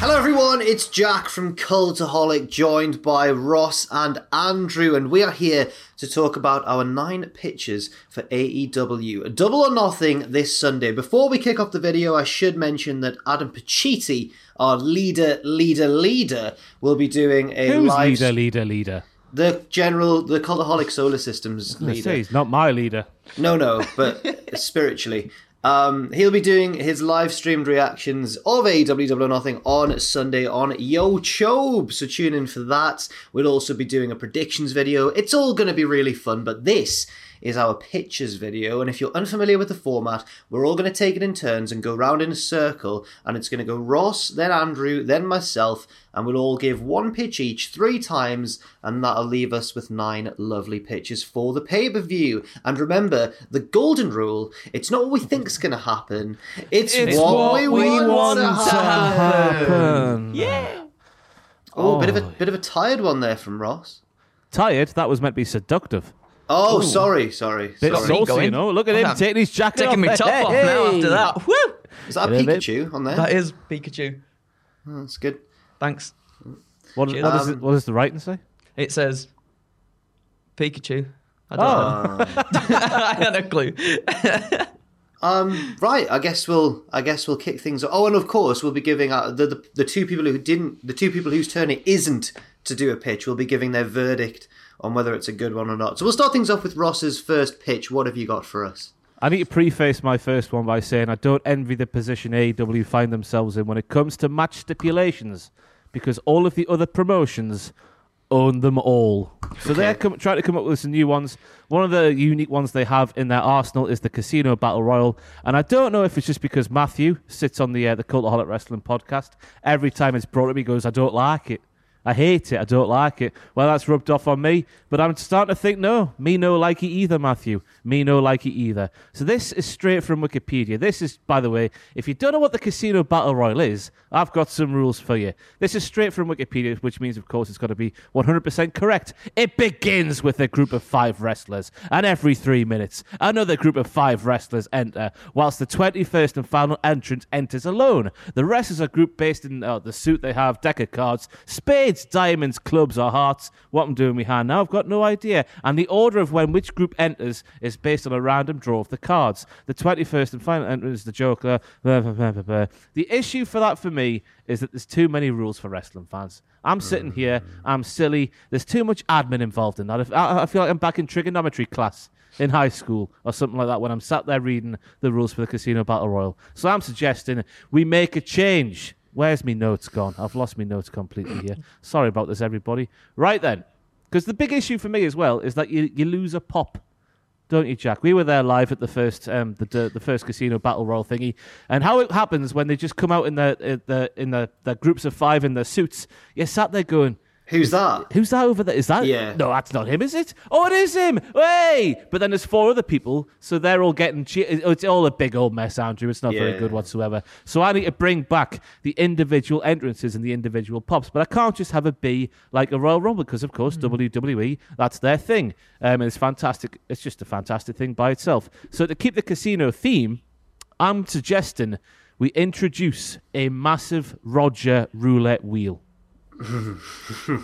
Hello, everyone. It's Jack from Cultaholic, joined by Ross and Andrew, and we are here to talk about our nine pitches for AEW Double or Nothing this Sunday. Before we kick off the video, I should mention that Adam Pacitti, our leader, leader, leader, will be doing a Who's live leader, leader, leader? the general, the Cultaholic Solar Systems leader. say he's not my leader. No, no, but spiritually. Um, he'll be doing his live streamed reactions of AEW Double or Nothing on Sunday on YoChobe. So tune in for that. We'll also be doing a predictions video. It's all going to be really fun, but this is our pictures video. And if you're unfamiliar with the format, we're all going to take it in turns and go round in a circle. And it's going to go Ross, then Andrew, then myself, and we'll all give one pitch each three times, and that'll leave us with nine lovely pitches for the pay per view. And remember, the golden rule it's not what we think's going to happen, it's, It's what, what we, we want, want to to happen. happen. Yeah. Oh, bit of a Oh. bit of a tired one there from Ross. Tired? That was meant to be seductive. Oh, sorry, sorry, Bit sorry. saucy, going. you know. Look at him I'm taking his jacket Taking off. my top off now after that. Woo! Is that a Bit of it. Pikachu on there? That is Pikachu. That's good. Thanks. What, what, does Um, it, what does the writing say? It says Pikachu. I don't Oh. know. I had a clue. Um, right. I guess we'll. I guess we'll kick things. Off. Oh, and of course we'll be giving out the, the the two people who didn't, the two people whose turn it isn't to do a pitch, will be giving their verdict on whether it's a good one or not. So we'll start things off with Ross's first pitch. What have you got for us? I need to preface my first one by saying I don't envy the position AEW find themselves in when it comes to match stipulations because all of the other promotions own them all. So they're com- trying to come up with some new ones. One of the unique ones they have in their arsenal is the Casino Battle Royal. And I don't know if it's just because Matthew sits on the, uh, the Cultaholic Wrestling podcast. Every time it's brought up, he goes, I don't like it. I hate it. I don't like it. Well, that's rubbed off on me. But I'm starting to think, no, me no like it either, Matthew. Me no like it either. So this is straight from Wikipedia. This is, by the way, if you don't know what the Casino Battle Royal is, I've got some rules for you. This is straight from Wikipedia, which means, of course, it's got to be 100% correct. It begins with a group of five wrestlers, and every three minutes, another group of five wrestlers enter, whilst the 21st and final entrant enters alone. The wrestlers are grouped based in uh, the suit they have, deck of cards, spades, diamonds, clubs, or hearts. What I'm doing with hand now, I've got no idea. And the order of when which group enters is based on a random draw of the cards. The 21st and final entrant is the Joker. Blah, blah, blah. The issue for that for me is that there's too many rules for wrestling fans. I'm sitting here, I'm silly. There's too much admin involved in that. I feel like I'm back in trigonometry class in high school or something like that when I'm sat there reading the rules for the Casino Battle Royal. So I'm suggesting we make a change. Where's me notes gone? I've lost my notes completely here. Sorry about this, everybody. Right then, because the big issue for me as well is that you, you lose a pop don't you, Jack? We were there live at the first um, the, the first casino battle royal thingy, and how it happens when they just come out in the in the in the, the groups of five in their suits. You're sat there going, Who's that? "Who's that over there? Is that? Yeah. No, that's not him, is it? Oh, it is him. Hey! But then there's four other people, so they're all getting. Che- it's all a big old mess, Andrew. It's not very good whatsoever. So I need to bring back the individual entrances and the individual pops, but I can't just have it be like a Royal Rumble because, of course, WWE that's their thing. Um, and it's fantastic. It's just a fantastic thing by itself. So to keep the casino theme, I'm suggesting we introduce a massive Roger roulette wheel.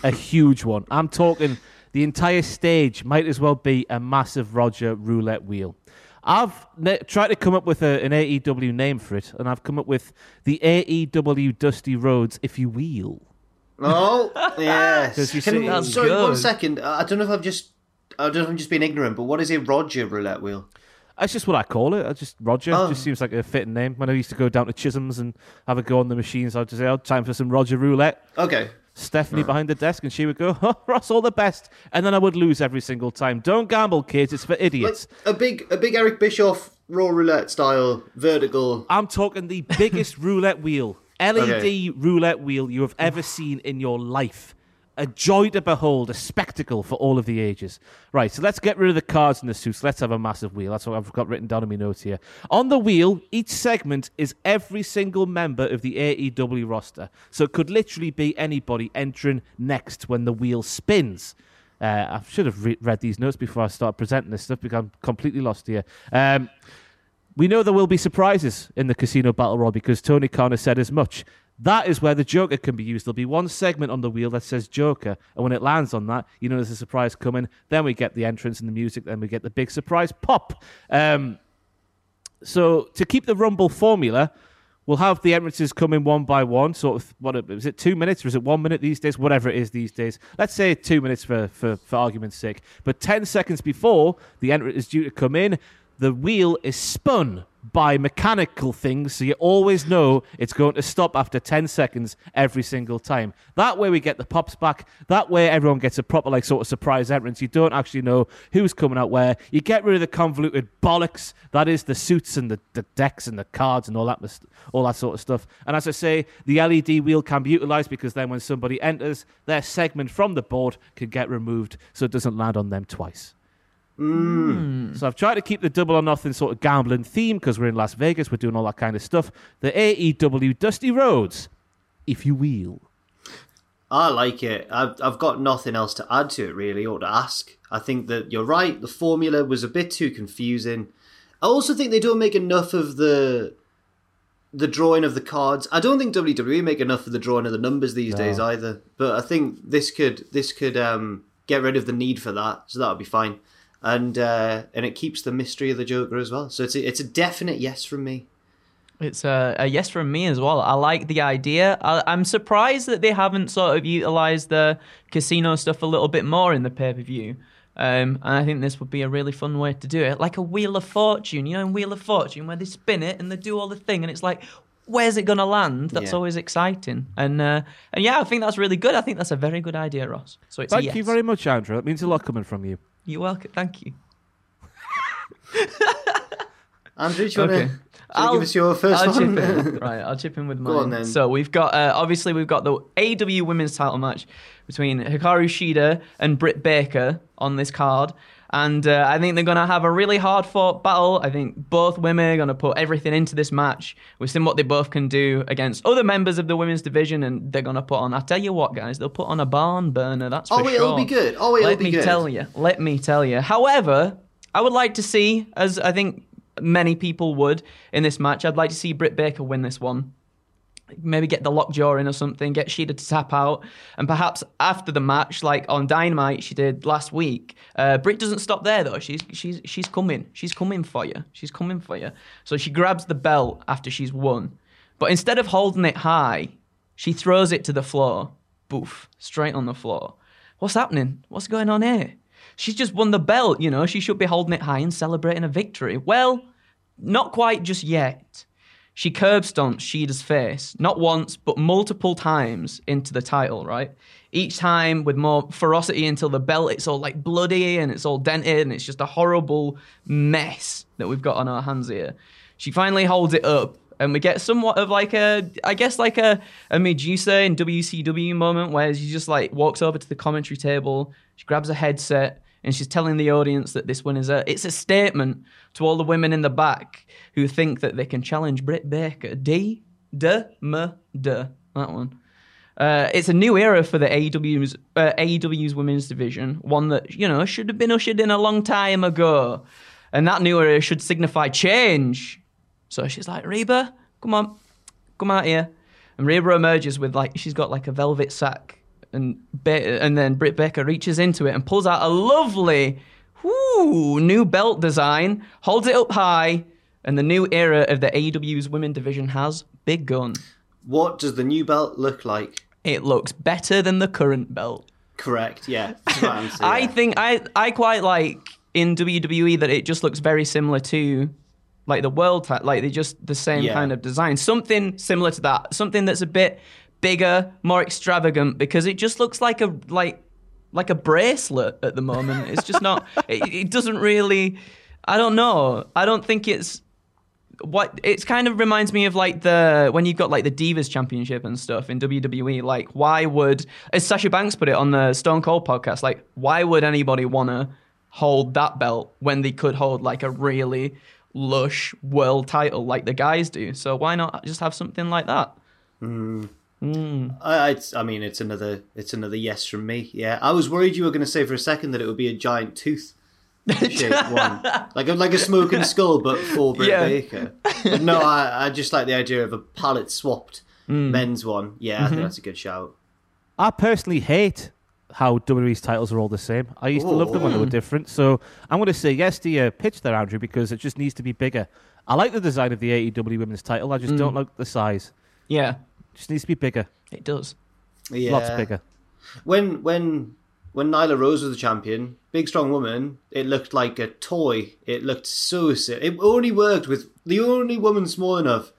A huge one. I'm talking the entire stage might as well be a massive Roger roulette wheel. I've ne- tried to come up with a, an AEW name for it, and I've come up with the AEW Dusty Rhodes If You Wheel. Oh, yes. you Can- see- sorry, one good. second. I don't know if I've just. I don't know if I'm just being ignorant, but what is a Roger roulette wheel? That's just what I call it. I just Roger. Oh. Just seems like a fitting name. When I used to go down to Chisholm's and have a go on the machines, I'd just say, "Oh, time for some Roger roulette." Okay. Stephanie behind the desk, and she would go, "Oh, Ross, all the best," and then I would lose every single time. Don't gamble, kids. It's for Like idiots. a big, a big Eric Bischoff raw roulette style vertical. I'm talking the biggest roulette wheel, LED Okay. roulette wheel you have ever seen in your life. A joy to behold, a spectacle for all of the ages. Right, so let's get rid of the cards and the suits. Let's have a massive wheel. That's what I've got written down in my notes here. On the wheel, each segment is every single member of the AEW roster. So it could literally be anybody entering next when the wheel spins. Uh, I should have re- read these notes before I start presenting this stuff because I'm completely lost here. Um, we know there will be surprises in the Casino Battle Royal because Tony Khan has said as much. That is where the Joker can be used. There'll be one segment on the wheel that says Joker, and when it lands on that, you know there's a surprise coming. Then we get the entrance and the music, then we get the big surprise pop. Um, so to keep the Rumble formula, we'll have the entrances coming one by one. Sort of what is it? Two minutes or is it one minute these days? Whatever it is these days. Let's say two minutes for for, for argument's sake. But ten seconds before the entrance is due to come in, the wheel is spun by mechanical things, so you always know it's going to stop after 10 seconds every single time. That way we get the pops back. That way everyone gets a proper like sort of surprise entrance. You don't actually know who's coming out where. You get rid of the convoluted bollocks that is the suits and the, the decks and the cards and all that mis- all that sort of stuff. And as I say, the LED wheel can be utilized because then when somebody enters, their segment from the board can get removed so it doesn't land on them twice. So I've tried to keep the double or nothing sort of gambling theme because we're in Las Vegas, we're doing all that kind of stuff. The AEW Dusty Rhodes, if you will. I like it. I've, I've got nothing else to add to it, really, or to ask. I think that you're right. The formula was a bit too confusing. I also think they don't make enough of the the drawing of the cards. I don't think WWE make enough of the drawing of the numbers these days either. But I think this could this could um, get rid of the need for that, so that would be fine. And uh, and it keeps the mystery of the Joker as well. So it's a, it's a definite yes from me. It's a, a yes from me as well. I like the idea. I, I'm surprised that they haven't sort of utilized the casino stuff a little bit more in the pay per view. Um, and I think this would be a really fun way to do it, like a Wheel of Fortune. You know, in Wheel of Fortune, where they spin it and they do all the thing, and it's like, where's it gonna land? That's Yeah. always exciting. And uh, and yeah, I think that's really good. I think that's a very good idea, Ross. So it's Thank a yes. you very much, Andrew. That means a lot coming from you. You're welcome. Thank you. Andrew, do you want to I'll- give us your 1st I'll one? chip in. Right, I'll chip in with mine. on then. So we've got uh, obviously we've got the AW Women's Title match between Hikaru Shida and Britt Baker on this card. And uh, I think they're going to have a really hard fought battle. I think both women are going to put everything into this match. We've seen what they both can do against other members of the women's division, and they're going to put on. I tell you what, guys, they'll put on a barn burner. That's for Oh, sure. it'll be good. Oh, it'll Let be me tell you. Let me tell you. However, I would like to see, as I think many people would in this match, I'd like to see Britt Baker win this one. Maybe get the lockjaw in or something, get Shida to tap out, and perhaps after the match, like on Dynamite she did last week. Uh, Britt doesn't stop there though. She's she's she's coming. She's coming for you. She's coming for you. So she grabs the belt after she's won, but instead of holding it high, she throws it to the floor. Boof, straight on the floor. What's happening? What's going on here? She's just won the belt, you know. She should be holding it high and celebrating a victory. Well, not quite just yet. She curb stomps Shida's face, not once, but multiple times into the title, right? Each time with more ferocity until the belt, it's all like bloody and it's all dented and it's just a horrible mess that we've got on our hands here. She finally holds it up and we get somewhat of like a, I guess like a, a Madusa in WCW moment where she just like walks over to the commentary table, she grabs a headset, and she's telling the audience that this one is a it's a statement to all the women in the back who think that they can challenge Britt Baker. D D M D that one. Uh, it's a new era for the AEW's uh, AEW's women's division, one that you know should have been ushered in a long time ago, and that new era should signify change. So she's like, Reba, come on, come out here. And Reba emerges with like she's got like a velvet sack, and Ba- and then Britt Baker reaches into it and pulls out a lovely, whoo, new belt design, holds it up high, and the new era of the AEW's women division has begun. What does the new belt look like? It looks better than the current belt. Correct. Yeah. Answer, I yeah. think I I quite like in WWE that it just looks very similar to like the world like they just the same Yeah. kind of design. Something similar to that. Something that's a bit bigger, more extravagant because it just looks like a like like a bracelet at the moment. It's just not it, it doesn't really I don't know. I don't think it's what it's kind of reminds me of like the when you've got like the Divas Championship and stuff in WWE. Like, why would as Sasha Banks put it on the Stone Cold podcast? Like, why would anybody want to hold that belt when they could hold like a really lush world title like the guys do? So why not just have something like that? Hmm. I, it's, I mean, it's another, it's another yes from me. Yeah, I was worried you were going to say for a second that it would be a giant tooth shaped one, like a, like a smoking skull, but for Britt Yeah. Baker. But no, I, I just like the idea of a palette swapped Mm. men's one. Yeah, Mm-hmm. I think that's a good shout. I personally hate how WWE's titles are all the same. I used to love them when they were different. So I'm going to say yes to your pitch there, Andrew, because it just needs to be bigger. I like the design of the AEW women's title. I just don't like the size. Yeah, It just needs to be bigger. it does. Yeah. Lots bigger. When when when Nyla Rose was the champion, big strong woman, it looked like a toy. It looked so sick. It only worked with the only woman small enough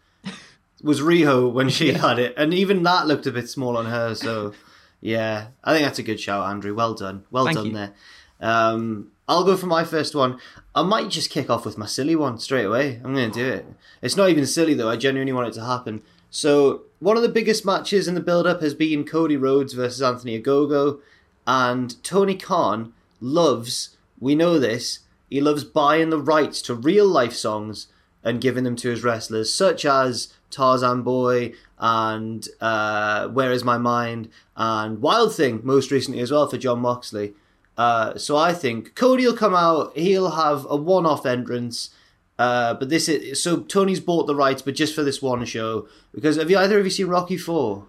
was Riho when she had it, and even that looked a bit small on her. So yeah, I think that's a good shout, Andrew. Well done, well Thank done you. there. Um, I'll go for my first one. I might just kick off with my silly one straight away. I'm going to do it. It's not even silly though. I genuinely want it to happen. So one of the biggest matches in the build-up has been Cody Rhodes versus Anthony Ogogo, and Tony Khan loves. We know this. He loves buying the rights to real life songs and giving them to his wrestlers, such as Tarzan Boy and uh, Where Is My Mind and Wild Thing, most recently as well for Jon Moxley. Uh, so I think Cody will come out. He'll have a one-off entrance. Uh, but this is so Tony's bought the rights, but just for this one show. Because have you either of you seen Rocky Four?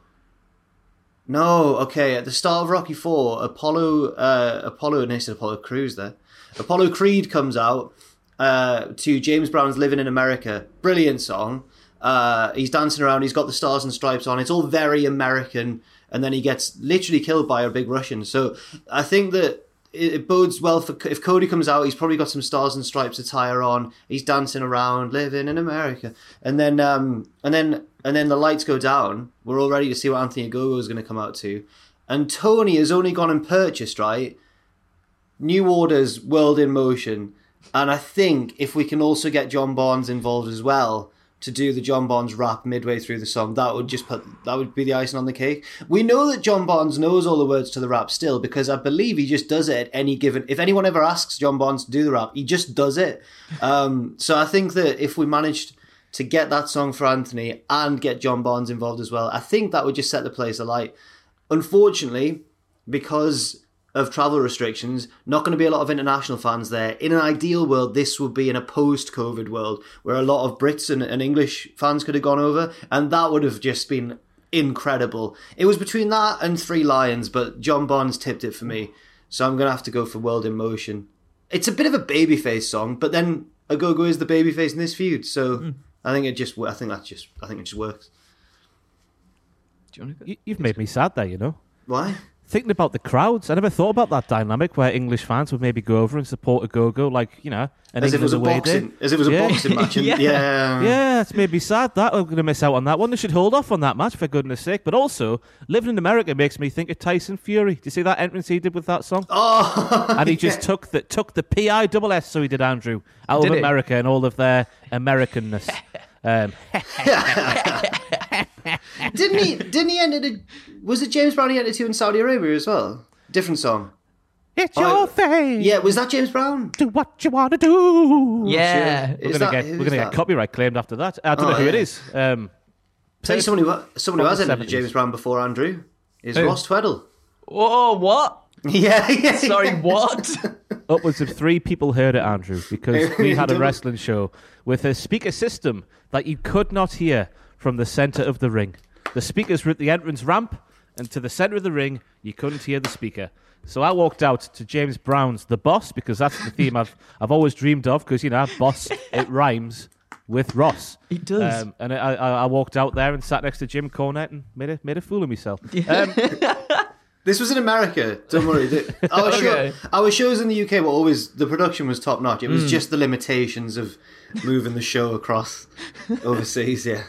No. Okay. At the start of Rocky Four, Apollo, uh, Apollo, and I said Apollo Crews there. Apollo Creed comes out uh, to James Brown's "Living in America." Brilliant song. Uh, he's dancing around. He's got the stars and stripes on. It's all very American, and then he gets literally killed by a big Russian. So I think that it, it bodes well for if Cody comes out. He's probably got some stars and stripes attire on. He's dancing around, living in America, and then um, and then and then the lights go down. We're all ready to see what Anthony Ogogo is going to come out to, and Tony has only gone and purchased right New Order's World in Motion, and I think if we can also get John Barnes involved as well to do the John Barnes rap midway through the song, that would just put that would be the icing on the cake. We know that John Barnes knows all the words to the rap still because I believe he just does it at any given. If anyone ever asks John Barnes to do the rap, he just does it. Um, so I think that if we managed to get that song for Anthony and get John Barnes involved as well, I think that would just set the place alight. Unfortunately, because of travel restrictions, not going to be a lot of international fans there. In an ideal world, this would be in a post COVID world where a lot of Brits and, and English fans could have gone over, and that would have just been incredible. It was between that and Three Lions, but John Barnes tipped it for me, so I'm going to have to go for World in Motion. It's a bit of a babyface song, but then Ogogo is the babyface in this feud, so hmm. I think it just, I think that just, I think it just works. Do you want to go? You, you've made me sad there, you know. Why? Thinking about the crowds, I never thought about that dynamic where English fans would maybe go over and support Ogogo, like you know, an As if it was a day. boxing, as if it was a Yeah. boxing match. Yeah. yeah. Yeah, it's made me sad that we're going to miss out on that one. They should hold off on that match for goodness sake. But also, living in America makes me think of Tyson Fury. Do you see that entrance he did with that song? Oh, and he just took the took the P I double S. So he did Andrew out Did of? America and all of their Americanness. um, didn't he? Didn't he enter? The, was it James Brown he entered to in Saudi Arabia as well? Different song. it's Oh, your thing. Yeah, was that James Brown? Do what you want to do. Yeah. Is We're gonna get we're gonna get copyright claimed after that. I don't Oh, know who it yeah. is. Um, Tell you someone who someone who has From the entered James Brown before Andrew is Who? Ross Tweddle. Oh, what? Yeah, yeah. Sorry, yeah. what? upwards of three people heard it, Andrew, because we had a wrestling show with a speaker system that you could not hear from the center of the ring. The speakers were at the entrance ramp, and to the center of the ring, you couldn't hear the speaker. So I walked out to James Brown's The Boss because that's the theme I've I've always dreamed of because you know Boss it rhymes with Ross. It does. Um, and I, I, I walked out there and sat next to Jim Cornette and made a made a fool of myself. Um, This was in America. Don't worry. The- Our, Okay. show, our shows in the UK were always the production was top notch. It was just the limitations of moving the show across overseas. Yeah.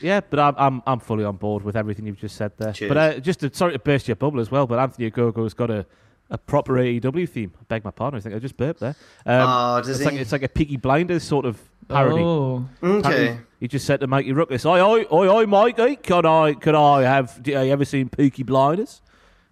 Yeah, but I'm I'm I'm fully on board with everything you've just said there. Cheers. But uh, just to, sorry to burst your bubble as well, but Anthony Ogogo's got a, a proper AEW theme. I beg my pardon, I think I just burped there. Um, Oh, does it's like he? it's like a Peaky Blinders sort of parody. Oh. Okay. He just said to Mikey Rukus, "Oi, oi, oi, oi, Mikey, can I, can I have? Do you ever seen Peaky Blinders?"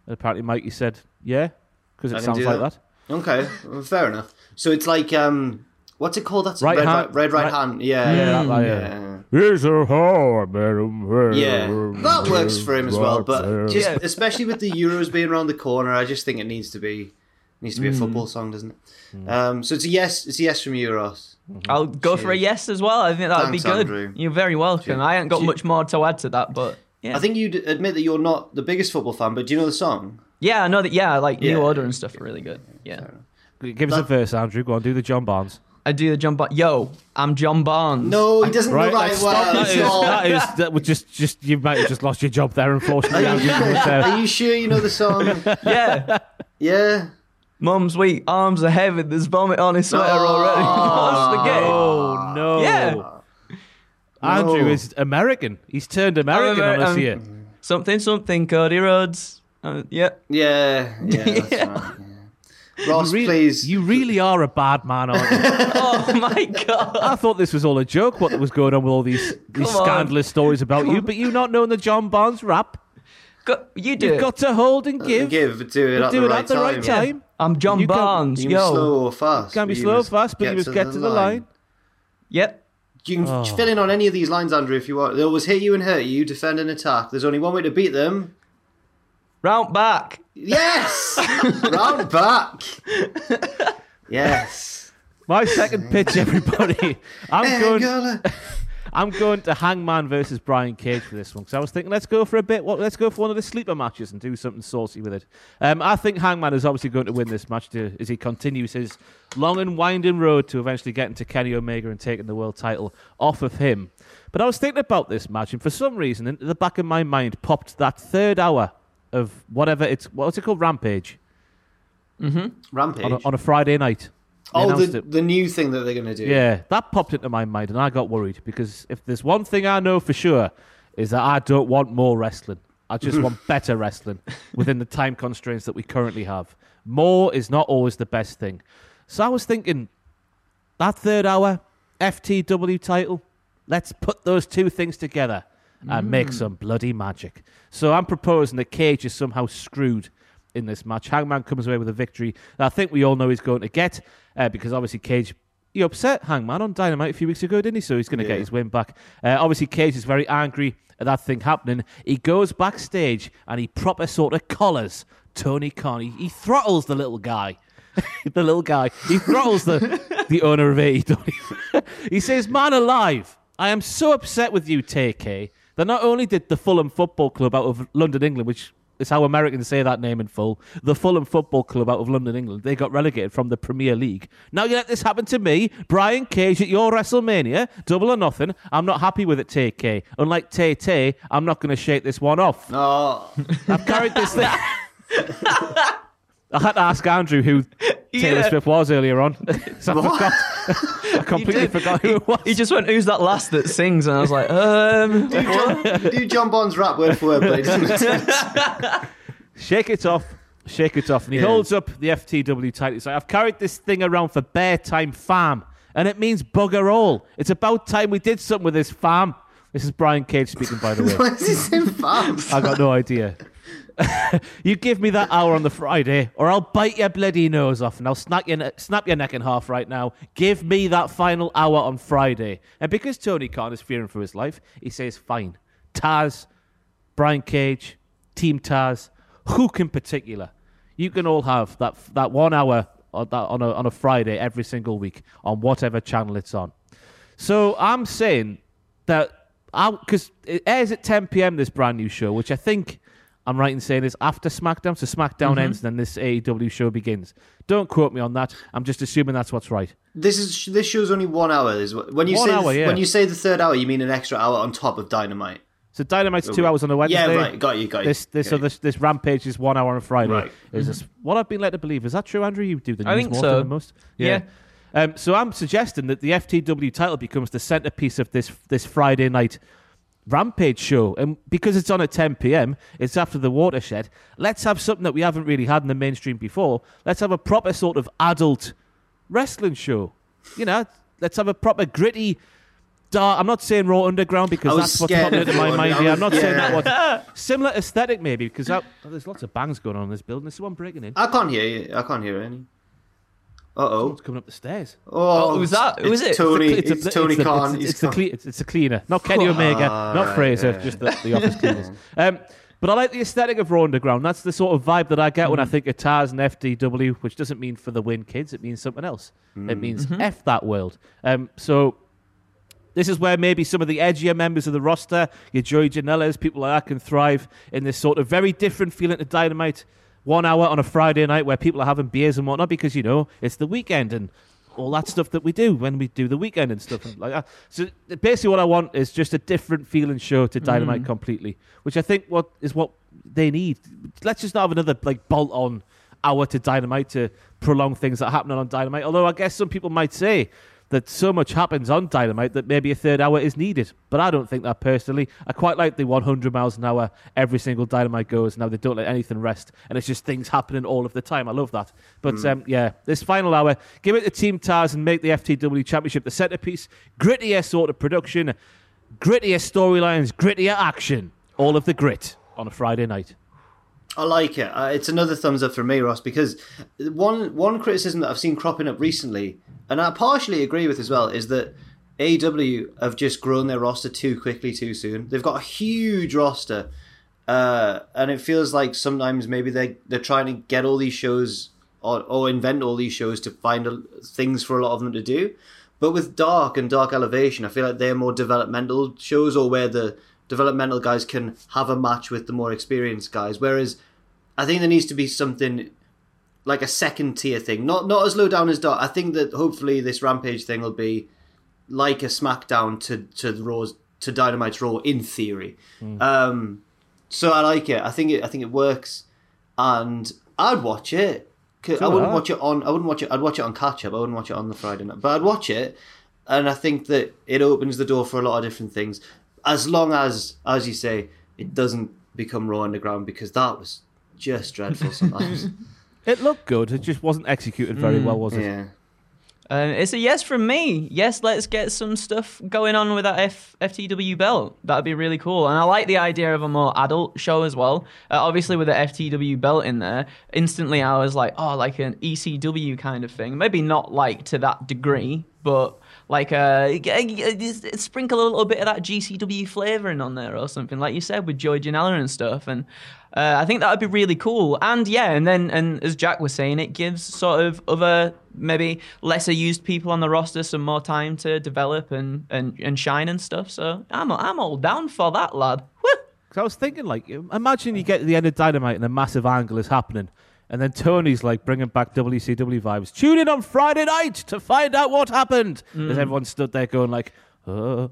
And apparently, Mikey said, "Yeah," because it sounds like that. that. Okay. Well, fair enough. So it's like um, what's it called? That's Right red, hand- red right, right- hand. Yeah. Yeah, Yeah. that- that- yeah. Here's a how I met him. Yeah, that works for him as well. But just Yeah. especially with the Euros being around the corner, I just think it needs to be needs to be a football song, doesn't it? Um, so it's a yes. It's a yes from Euros. I'll go for a yes as well. I think that would be good. Andrew. You're very welcome. Cheers. I ain't got Do you- much more to add to that, but yeah. I think you'd admit that you're not the biggest football fan, but do you know the song? yeah, I know that. Yeah, like Yeah. New Order and stuff are really good. Yeah, Give us a verse, Andrew. Go on, do the John Barnes. I do the John. Bar- Yo, I'm John Barnes. No, he doesn't Right, know right let's well. That is, that is that would just just you might have just lost your job there, unfortunately. Are you, Andrew, but, are you sure you know the song? Yeah, Yeah. Mum's weak, arms are heavy. There's vomit on his sweater No. already. What's the oh, game? oh no! Yeah. Andrew No. is American. He's turned American Amer- on us um, here. Something, something. Cody Rhodes. Uh, yeah. Yeah. Yeah. That's Yeah. right. Yeah. Ross, Really- please. You really are a bad man, aren't you? Oh my god. I thought this was all a joke. What was going on with all these these scandalous stories about you? But you not knowing the John Barnes rap. Go, you do. You've got to hold and give. Give, but do it but at do the it right at the time. right time. I'm John You Barnes. You can be Yo. slow or fast. Can be slow or fast, but you must get to the line. Yep. You can Oh. fill in on any of these lines, Andrew, if you want. They'll always hit you and hurt you, defend and attack. There's only one way to beat them. Round back. Yes! Round back. Yes. My second pitch, everybody. I'm going. Angola. I'm going to Hangman versus Brian Cage for this one because I was thinking let's go for a bit. What let's go for one of the sleeper matches and do something saucy with it. Um, I think Hangman is obviously going to win this match to, as he continues his long and winding road to eventually getting to Kenny Omega and taking the world title off of him. But I was thinking about this match, and for some reason, in the back of my mind, popped that third hour of whatever it's what's it called, Rampage Rampage. on a, on a Friday night. Oh, the, it. the new thing that they're going to do. Yeah, that popped into my mind, and I got worried because if there's one thing I know for sure is that I don't want more wrestling. I just want better wrestling within the time constraints that we currently have. More is not always the best thing. So I was thinking that third hour FTW title. Let's put those two things together and make mm. some bloody magic. So I'm proposing that Cage is somehow screwed in this match. Hangman comes away with a victory that I think we all know he's going to get uh, because obviously Cage. He upset Hangman on Dynamite a few weeks ago, didn't he? So he's going to Yeah. get his win back. Uh, obviously, Cage is very angry at that thing happening. He goes backstage and he proper sort of collars Tony Khan. He, he throttles the little guy. the little guy. He throttles the, the owner of AEW. he says, Man alive, I am so upset with you, TK, that not only did the Fulham Football Club out of London, England, which is how Americans say that name in full, the Fulham Football Club out of London, England, they got relegated from the Premier League. Now you let this happen to me, Brian Cage, at your WrestleMania, double or nothing. I'm not happy with it, TK. Unlike Tay Tay, I'm not going to shake this one off. Oh, I've carried this thing. I had to ask Andrew who Taylor Yeah. Swift was earlier on. so I forgot. I completely did. forgot who it was. He just went, "Who's that last that sings?" And I was like, "Um, do John, do John Bond's rap word for word, but it doesn't. Shake it off. Shake it off. And he Yeah. holds up the FTW title. He's like, I've carried this thing around for bare time fam. And it means bugger all. It's about time we did something with this fam. This is Brian Cage speaking, by the way. Why is he saying fam? I got no idea. you give me that hour on the Friday, or I'll bite your bloody nose off and I'll snap your, ne- snap your neck in half right now. Give me that final hour on Friday. And because Tony Khan is fearing for his life, he says, fine. Taz, Brian Cage, Team Taz, Hook in particular, you can all have that, that one hour on, on, a, on a Friday every single week on whatever channel it's on. So I'm saying that because it airs at 10 p.m. This brand new show, which I think I'm right in saying this after SmackDown. So SmackDown Mm-hmm. ends, and then this AEW show begins. Don't quote me on that. I'm just assuming that's what's right. This is this show's only one hour. Is what, when you One say hour, the, yeah. when you say the third hour, you mean an extra hour on top of Dynamite. So Dynamite's two hours on a Wednesday. Yeah, right. Got you. Got you. This this got you. other this Rampage is one hour on a Friday. Right. Is this what I've been led to believe? Is that true, Andrew? You do the news I think more so. than most. Yeah. Um, so I'm suggesting that the FTW title becomes the centerpiece of this this Friday night Rampage show, and because it's on at 10 p.m., it's after the watershed. Let's have something that we haven't really had in the mainstream before. Let's have a proper sort of adult wrestling show. You know, let's have a proper gritty. Dark, I'm not saying Raw Underground because that's what's popping into my mind. Here. I'm not yeah. saying that one. Similar aesthetic, maybe, because that, oh, there's lots of bangs going on in this building. There's someone breaking in. I can't hear you. I can't hear any. Uh oh. Someone's coming up the stairs. Oh, who's that? Who is it's it? Tony. It's, a- It's, Tony it's a- Khan. It's, He's it's, the come- cle- it's, it's a cleaner, not Kenny Omega, not right, Fraser, yeah. just the, the office cleaners. Um, but I like the aesthetic of Raw Underground. That's the sort of vibe that I get when I think of Taz and FTW, which doesn't mean for the win, kids. It means something else. It means F that world. Um, so this is where maybe some of the edgier members of the roster, your Joey Janela's, people like that, can thrive in this sort of very different feeling to Dynamite. One hour on a Friday night where people are having beers and whatnot because, you know, it's the weekend and all that stuff that we do when we do the weekend and stuff and like that. So basically, what I want is just a different feeling show to Dynamite mm. completely, which I think what is what they need. Let's just not have another like bolt on hour to Dynamite to prolong things that are happening on Dynamite. Although I guess some people might say that so much happens on Dynamite that maybe a third hour is needed. But I don't think that personally. I quite like the 100 miles an hour every single Dynamite goes. Now they don't let anything rest, and it's just things happening all of the time. I love that. But um, yeah, this final hour, give it to Team Taz and make the FTW Championship the centerpiece. Grittier sort of production, grittier storylines, grittier action. All of the grit on a Friday night. I like it. Uh, it's another thumbs up for me, Ross, because one one criticism that I've seen cropping up recently, and I partially agree with as well, is that AEW have just grown their roster too quickly, too soon. They've got a huge roster, uh, and it feels like sometimes maybe they they're trying to get all these shows or, or invent all these shows to find a, things for a lot of them to do. But with Dark and Dark Elevation, I feel like they're more developmental shows, or where the developmental guys can have a match with the more experienced guys. Whereas I think there needs to be something like a second tier thing, not not as low down as Dark. I think that hopefully this Rampage thing will be like a SmackDown to to Raw's to Dynamite's Raw in theory. Um, so I like it. I think it. I think it works, and I'd watch it. I wouldn't I. watch it on. I wouldn't watch it. I'd watch it on catch up. I wouldn't watch it on the Friday night, but I'd watch it, and I think that it opens the door for a lot of different things, as long as, as you say, it doesn't become Raw Underground because that was just dreadful sometimes. It looked good. It just wasn't executed very well, was it? yeah. Um, it's a yes from me. Yes, let's get some stuff going on with that F- FTW belt. That'd be really cool. And I like the idea of a more adult show as well. Uh, obviously, with the FTW belt in there, instantly I was like, oh, like an ECW kind of thing. Maybe not like to that degree, but like uh, g- g- g- sprinkle a little bit of that GCW flavoring on there or something, like you said with Joey Janela and stuff. And uh, I think that would be really cool. And yeah, and then and as Jack was saying, it gives sort of other maybe lesser used people on the roster some more time to develop and and, and shine and stuff. So I'm I'm all down for that, lad. Woo! 'Cause I was thinking, like, imagine you get to the end of Dynamite and a massive angle is happening, and then Tony's like bringing back WCW vibes. Tune in on Friday night to find out what happened. As everyone stood there going like, "Uh,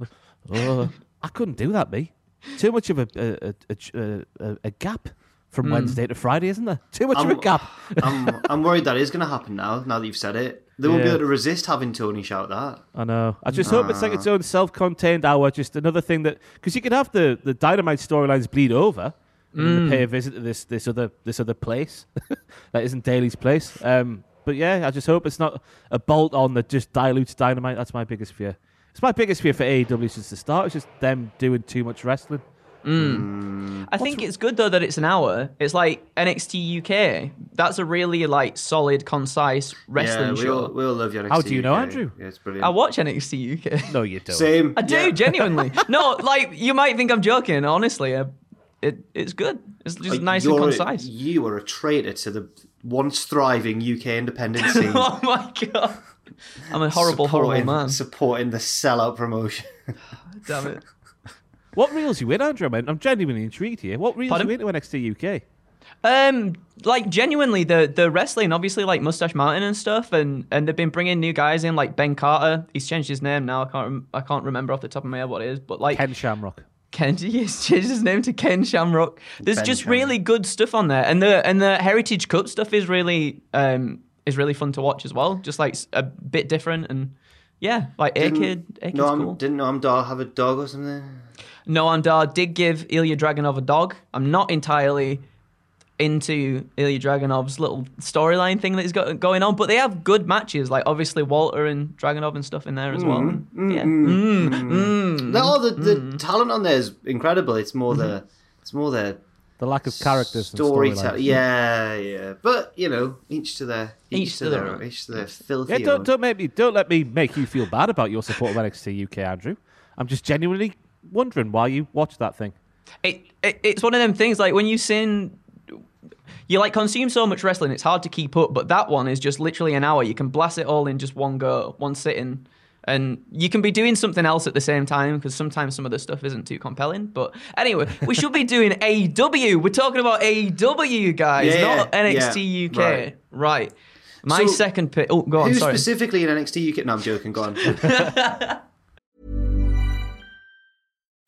uh." I couldn't do that, me. Too much of a a, a, a, a, gap from Wednesday to Friday, isn't there? Too much of a I'm- gap. I'm I'm worried that is going to happen now. Now that you've said it, they won't be able to resist having Tony shout that. I know. I just hope it's like its own self-contained hour. Just another thing that because you can have the the Dynamite storylines bleed over. And then pay a visit to this this other this other place that isn't Daily's place. Um, but yeah, I just hope it's not a bolt on that just dilutes Dynamite. That's my biggest fear. It's my biggest fear for AEW since the start. It's just them doing too much wrestling. I think it's good though that it's an hour. It's like NXT UK. That's a really like solid, concise wrestling yeah, we show. all, we all love you. NXT UK. How do you know, Andrew? Yeah, it's brilliant. I watch NXT UK. No, you don't. Same. I do yeah. genuinely. no, like you might think I'm joking. Honestly, uh, it it's good. It's just Like, nice and you're a- concise. you are a traitor to the once thriving UK independent scene. oh my god, I'm a horrible, horrible Supporting- man. Supporting the sellout promotion. Damn it. What reels you in, Andrew? I I'm genuinely intrigued here. What reels Pardon? you into NXT UK? Um, like genuinely, the the wrestling, obviously, like Moustache Mountain and stuff, and and they've been bringing new guys in, like Ben Carter. He's changed his name now. I can't rem- I can't remember off the top of my head what it is, but like Ken Shamrock. Ken, he's changed his name to Ken Shamrock. There's Ben just Shamrock. really good stuff on there, and the and the Heritage Cup stuff is really um is really fun to watch as well. Just like a bit different and yeah, like A Kid. No, I'm, cool. didn't Noam Dar have a dog or something? Noam Dar did give Ilya Dragunov a dog. I'm not entirely into Ilya Dragunov's little storyline thing that he's got going on, but they have good matches. Like obviously Walter and Dragunov and stuff in there as well. And, yeah. Mm, mm. mm. No, oh, the, the talent on there is incredible. It's more the mm-hmm. it's more the The lack of characters and storytelling. Yeah, yeah. But you know, each to their each, Each to to their their own. own. Each to their filthy. Yeah, don't own. don't make me don't let me make you feel bad about your support of NXT UK, Andrew. I'm just genuinely wondering why you watch that thing. it, it it's one of them things like when you sing you like consume so much wrestling it's hard to keep up but that one is just literally an hour you can blast it all in just one go one sitting and you can be doing something else at the same time because sometimes some of the stuff isn't too compelling but anyway we should be doing AEW we're talking about AEW guys Yeah, not NXT yeah, UK right. right, my So, second pick oh go on Who sorry specifically in NXT UK? No, I'm joking. Go on.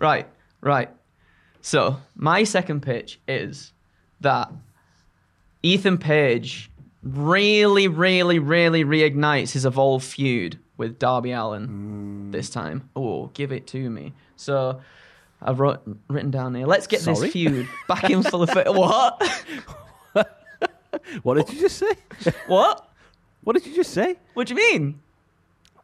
Right, right. So my second pitch is that Ethan Page really, really, really reignites his evolved feud with Darby Allin mm. this time. Oh, give it to me. So I've wrote, written down here. Let's get Sorry? this feud back in full effect. What? What did you just say? what? What did you just say? What do you mean?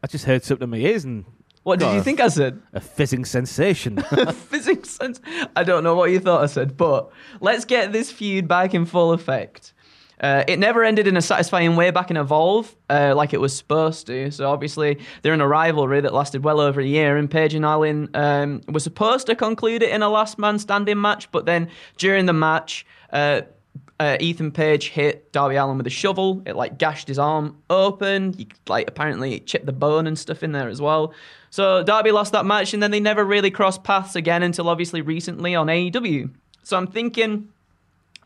I just heard something in my ears and What did you think I said? a fizzing sensation. physics sense. I don't know what you thought I said, but let's get this feud back in full effect. Uh, it never ended in a satisfying way back in Evolve, uh, like it was supposed to. So obviously they're in a rivalry that lasted well over a year, and Page and Allin um, were supposed to conclude it in a last man standing match, but then during the match, uh, uh, Ethan Page hit Darby Allin with a shovel. It like gashed his arm open. He like apparently chipped the bone and stuff in there as well. So Darby lost that match, and then they never really crossed paths again until obviously recently on AEW. So I'm thinking,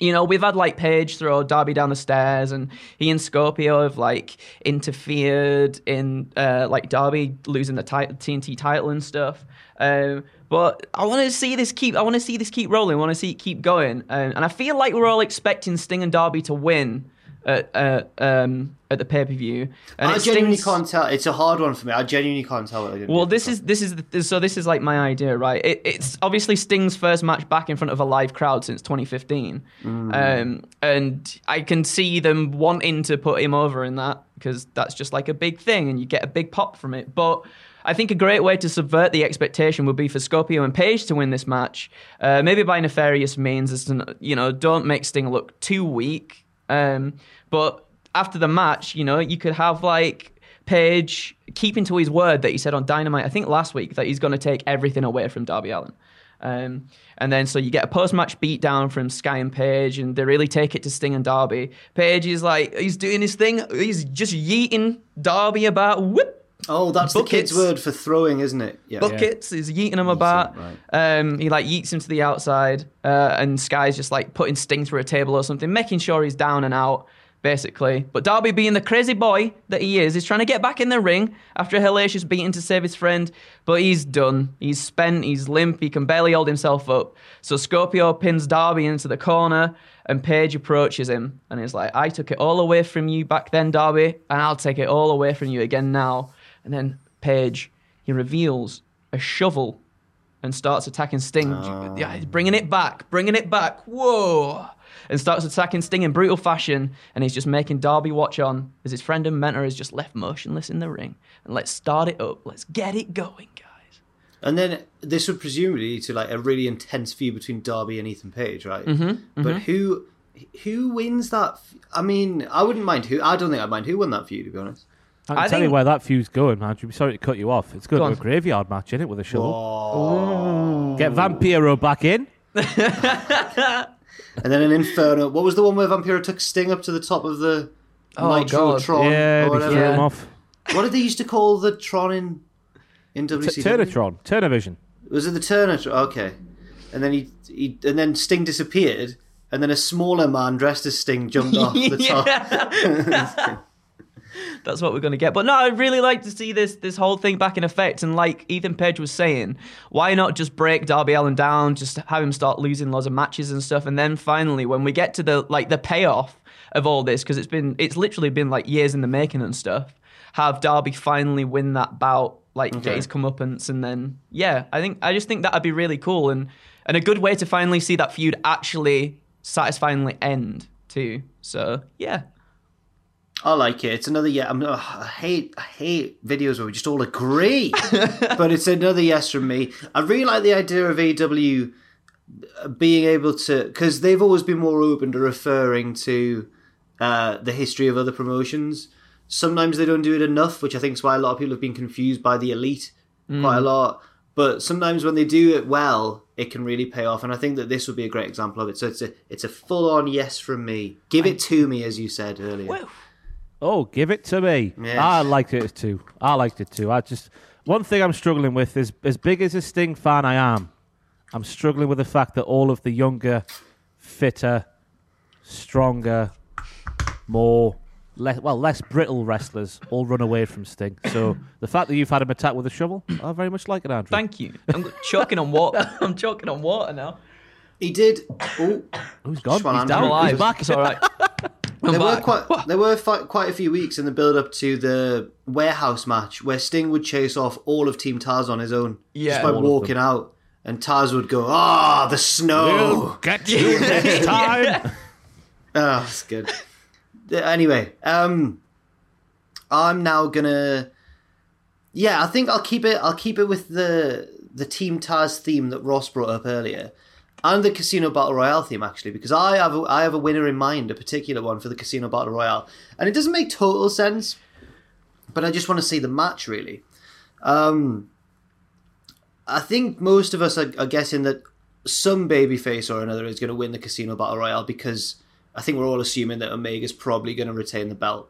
you know, we've had like Page throw Darby down the stairs, and he and Scorpio have like interfered in uh, like Darby losing the TNT title and stuff. Um, but I want to see this keep. I want to see this keep rolling. I want to see it keep going. Um, and I feel like we're all expecting Sting and Darby to win at uh, um, at the pay per view. And I genuinely stings- can't tell. It's a hard one for me. I genuinely can't tell what they're going well, this is this is the, so this is like my idea, right? It, it's obviously Sting's first match back in front of a live crowd since 2015, um, and I can see them wanting to put him over in that because that's just like a big thing, and you get a big pop from it. But I think a great way to subvert the expectation would be for Scorpio and Page to win this match, uh, maybe by nefarious means, as to, you know, don't make Sting look too weak. Um, but after the match, you know, you could have like Page keeping to his word that he said on Dynamite, I think last week, that he's going to take everything away from Darby Allin. Um, and then so you get a post match beatdown from Sky and Page, and they really take it to Sting and Darby. Page is like, he's doing his thing, he's just yeeting Darby about, whoop, Oh, that's Buckets. the kid's word for throwing, isn't it? Yeah. buckets. He's yeeting him about. right. Um, he like yeets him to the outside, uh, and Sky's just like putting Sting through a table or something, making sure he's down and out, basically. But Darby, being the crazy boy that he is, is trying to get back in the ring after a hellacious beating to save his friend. But he's done. He's spent. He's limp. He can barely hold himself up. So Scorpio pins Darby into the corner. And Page approaches him and he's like, I took it all away from you back then, Darby, and I'll take it all away from you again now. And then Page, he reveals a shovel and starts attacking Sting. Yeah, he's bringing it back, bringing it back. Whoa! And starts attacking Sting in brutal fashion. And he's just making Darby watch on as his friend and mentor is just left motionless in the ring. And let's start it up. Let's get it going, guys. And then this would presumably lead to like a really intense feud between Darby and Ethan Page, right? Mm-hmm, But who who wins that? f- I mean, I wouldn't mind who. I don't think I'd mind who won that feud, to be honest. I can I tell you think- where that feud's going, man. I'd be sorry to cut you off. It's going Go to on. a graveyard match, in it, with a shovel. Oh. Get Vampiro back in. And then an Inferno. What was the one where Vampiro took Sting up to the top of the Oh, Nitro God. Tron yeah, or they whatever? threw him Yeah. off. What did they used to call the Tron in in T- WCW? Turnatron, Turnervision. Was it the Turner? Okay. And then he, he and then Sting disappeared, and then a smaller man dressed as Sting jumped off the top. That's what we're going to get. But no, I'd really like to see this this whole thing back in effect. And like Ethan Page was saying, why not just break Darby Allin down, just have him start losing lots of matches and stuff, and then finally, when we get to the like the payoff of all this, because it's been it's literally been like years in the making and stuff, have Darby finally win that bout, like get his comeuppance, and then yeah, I think I just think that'd be really cool and and a good way to finally see that feud actually satisfyingly end too. So yeah. I like it. It's another yeah. I'm, ugh, I hate I hate videos where we just all agree, but it's another yes from me. I really like the idea of AEW being able to because they've always been more open to referring to uh, the history of other promotions. Sometimes they don't do it enough, which I think is why a lot of people have been confused by the elite quite a lot. But sometimes when they do it well, it can really pay off, and I think that this would be a great example of it. So it's a it's a full on yes from me. Give it to me, as you said earlier. Oh, give it to me. Yes. I liked it too. I liked it too. I just one thing I'm struggling with is as big as a Sting fan I am, I'm struggling with the fact that all of the younger, fitter, stronger, more less well less brittle wrestlers all run away from Sting. So the fact that you've had him attack with a shovel, I very much like it, Andrew. Thank you. I'm choking on water. I'm choking on water now. He did. Oh, he's gone. Schwan He's Andrew. down. Alive. He's back. It's all right. I'm there were back. quite there were fi- quite a few weeks in the build up to the warehouse match where Sting would chase off all of Team Taz on his own, Yeah. just by walking out, and Taz would go, "Ah, the We'll snow." get you next time. Oh, that's good. Anyway, um, I'm now gonna. Yeah, I think I'll keep it. I'll keep it with the the Team Taz theme that Ross brought up earlier, and the Casino Battle Royale theme actually, because I have a, I have a winner in mind, a particular one for the Casino Battle Royale, and it doesn't make total sense, but I just want to see the match really. Um, I think most of us are, are guessing that some babyface or another is going to win the Casino Battle Royale because I think we're all assuming that Omega's probably going to retain the belt,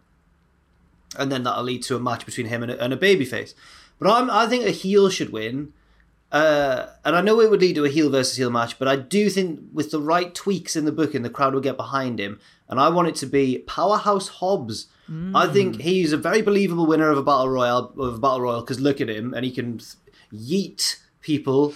and then that'll lead to a match between him and a, and a babyface. But I'm, I think a heel should win, uh, and I know it would lead to a heel versus heel match. But I do think with the right tweaks in the booking, the crowd will get behind him, and I want it to be Powerhouse Hobbs. I think he's a very believable winner of a battle royale of a battle royal because look at him and he can yeet people